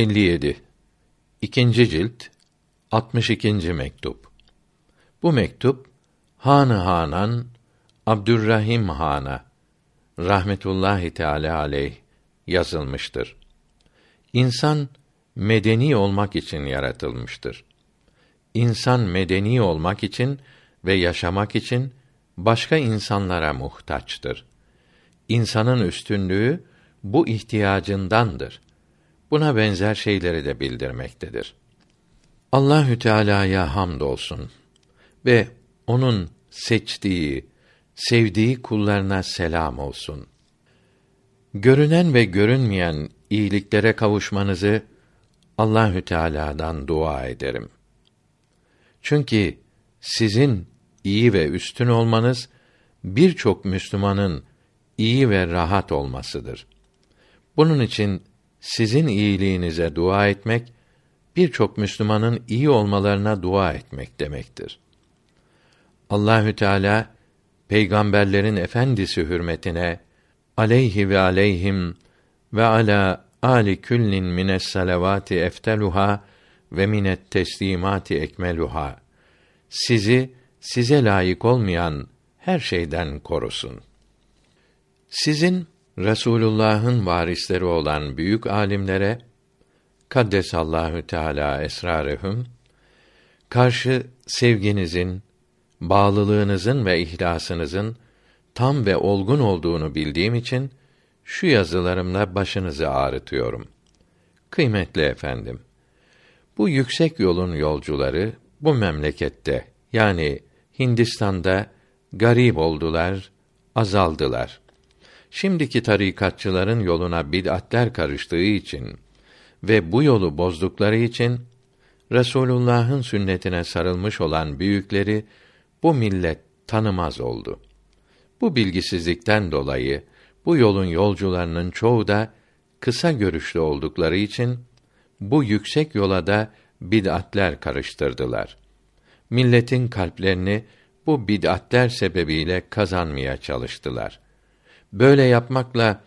57 İkinci cilt 62. mektup. Bu mektup Han Hanan Abdurrahim Han'a rahmetullahi teala aleyh yazılmıştır. İnsan medeni olmak için yaratılmıştır. İnsan medeni olmak için ve yaşamak için başka insanlara muhtaçtır. İnsanın üstünlüğü bu ihtiyacındandır. Buna benzer şeyleri de bildirmektedir. Allahü Teala'ya hamdolsun ve onun seçtiği, sevdiği kullarına selam olsun. Görünen ve görünmeyen iyiliklere kavuşmanızı Allahü Teala'dan dua ederim. Çünkü sizin iyi ve üstün olmanız birçok Müslümanın iyi ve rahat olmasıdır. Bunun için sizin iyiliğinize dua etmek birçok Müslümanın iyi olmalarına dua etmek demektir. Allahü Teala peygamberlerin efendisi hürmetine aleyhi ve aleyhim ve ala ali küllin mines salavati efteluha ve minet teslimati ekmeluha sizi size layık olmayan her şeyden korusun. Sizin Resulullah'ın varisleri olan büyük alimlere kaddesallahu teala esrarehum karşı sevginizin, bağlılığınızın ve ihlasınızın tam ve olgun olduğunu bildiğim için şu yazılarımla başınızı ağrıtıyorum. Kıymetli efendim, bu yüksek yolun yolcuları bu memlekette yani Hindistan'da garip oldular, azaldılar. Şimdiki tarikatçıların yoluna bid'atler karıştığı için ve bu yolu bozdukları için Resulullah'ın sünnetine sarılmış olan büyükleri bu millet tanımaz oldu. Bu bilgisizlikten dolayı bu yolun yolcularının çoğu da kısa görüşlü oldukları için bu yüksek yola da bid'atler karıştırdılar. Milletin kalplerini bu bid'atler sebebiyle kazanmaya çalıştılar. Böyle yapmakla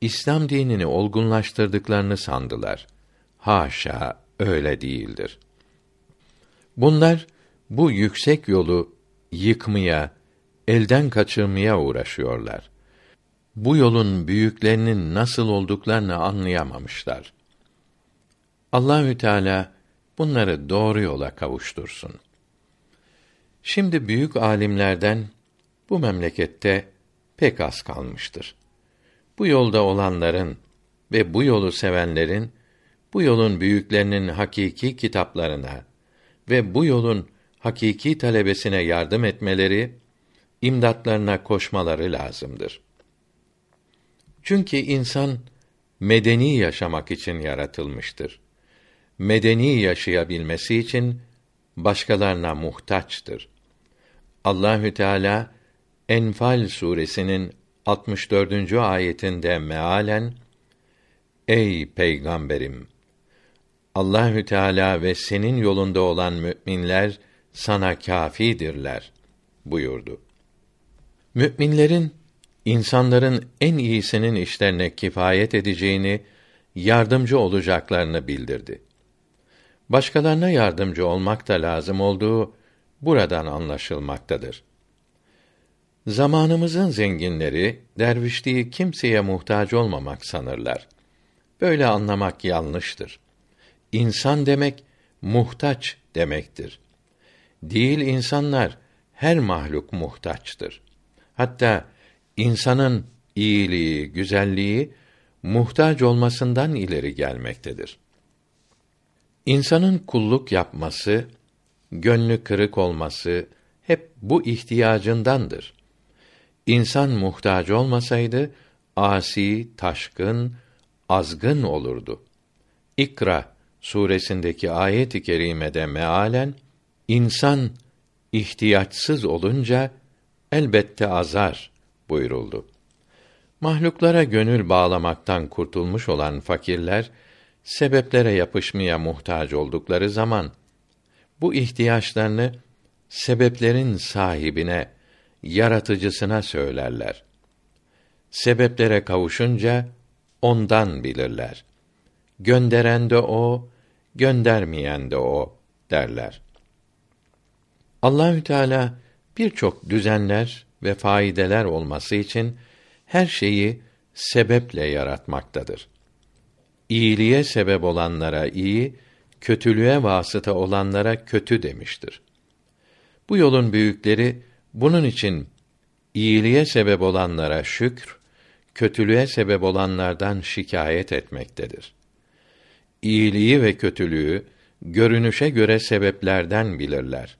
İslam dinini olgunlaştırdıklarını sandılar. Haşa, öyle değildir. Bunlar bu yüksek yolu yıkmaya, elden kaçırmaya uğraşıyorlar. Bu yolun büyüklerinin nasıl olduklarını anlayamamışlar. Allahü Teala bunları doğru yola kavuştursun. Şimdi büyük alimlerden bu memlekette pek az kalmıştır. Bu yolda olanların ve bu yolu sevenlerin bu yolun büyüklerinin hakiki kitaplarına ve bu yolun hakiki talebesine yardım etmeleri, imdatlarına koşmaları lazımdır. Çünkü insan medeni yaşamak için yaratılmıştır. Medeni yaşayabilmesi için başkalarına muhtaçtır. Allahü Teala Enfal suresinin 64. ayetinde mealen Ey peygamberim Allahü Teala ve senin yolunda olan müminler sana kâfidirler buyurdu. Müminlerin insanların en iyisinin işlerine kifayet edeceğini, yardımcı olacaklarını bildirdi. Başkalarına yardımcı olmak da lazım olduğu buradan anlaşılmaktadır. Zamanımızın zenginleri dervişliği kimseye muhtaç olmamak sanırlar. Böyle anlamak yanlıştır. İnsan demek muhtaç demektir. Değil insanlar her mahluk muhtaçtır. Hatta insanın iyiliği, güzelliği muhtaç olmasından ileri gelmektedir. İnsanın kulluk yapması, gönlü kırık olması hep bu ihtiyacındandır. İnsan muhtaç olmasaydı asi, taşkın, azgın olurdu. İkra suresindeki ayet-i kerimede mealen insan ihtiyaçsız olunca elbette azar buyuruldu. Mahluklara gönül bağlamaktan kurtulmuş olan fakirler sebeplere yapışmaya muhtaç oldukları zaman bu ihtiyaçlarını sebeplerin sahibine, yaratıcısına söylerler. Sebeplere kavuşunca ondan bilirler. gönderen de o, göndermeyen de o derler. Allahü Teala birçok düzenler ve faydeler olması için her şeyi sebeple yaratmaktadır. İyiliğe sebep olanlara iyi, kötülüğe vasıta olanlara kötü demiştir. Bu yolun büyükleri bunun için iyiliğe sebep olanlara şükr, kötülüğe sebep olanlardan şikayet etmektedir. İyiliği ve kötülüğü görünüşe göre sebeplerden bilirler.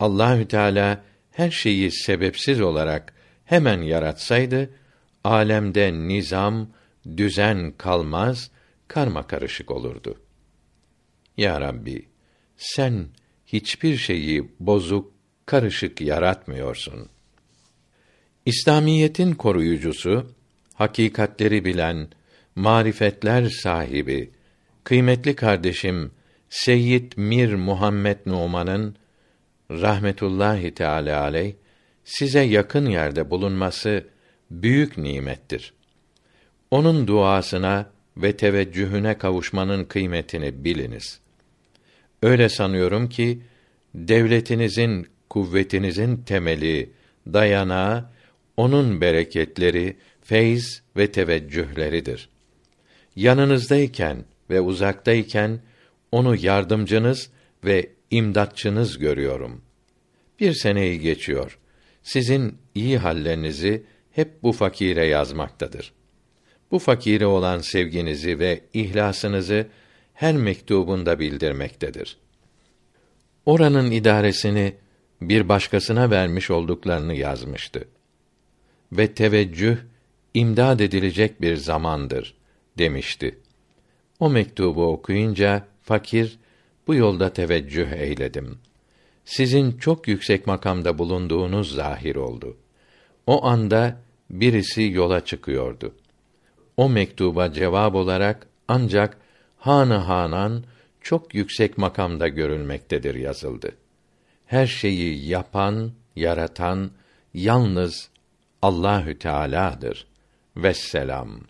Allahü Teala her şeyi sebepsiz olarak hemen yaratsaydı alemde nizam, düzen kalmaz, karma karışık olurdu. Ya Rabbi, sen hiçbir şeyi bozuk, karışık yaratmıyorsun. İslamiyetin koruyucusu, hakikatleri bilen, marifetler sahibi, kıymetli kardeşim Seyyid Mir Muhammed Numan'ın rahmetullahi teala aleyh size yakın yerde bulunması büyük nimettir. Onun duasına ve teveccühüne kavuşmanın kıymetini biliniz. Öyle sanıyorum ki devletinizin, kuvvetinizin temeli, dayanağı onun bereketleri, feyz ve teveccühleridir. Yanınızdayken ve uzaktayken onu yardımcınız ve imdatçınız görüyorum. Bir seneyi geçiyor. Sizin iyi hallerinizi hep bu fakire yazmaktadır. Bu fakire olan sevginizi ve ihlasınızı her mektubunda bildirmektedir. Oranın idaresini bir başkasına vermiş olduklarını yazmıştı. Ve teveccüh imdad edilecek bir zamandır demişti. O mektubu okuyunca fakir bu yolda teveccüh eyledim. Sizin çok yüksek makamda bulunduğunuz zahir oldu. O anda birisi yola çıkıyordu. O mektuba cevap olarak ancak hanı hanan çok yüksek makamda görülmektedir yazıldı. Her şeyi yapan, yaratan yalnız Allahü Teala'dır. Vesselam.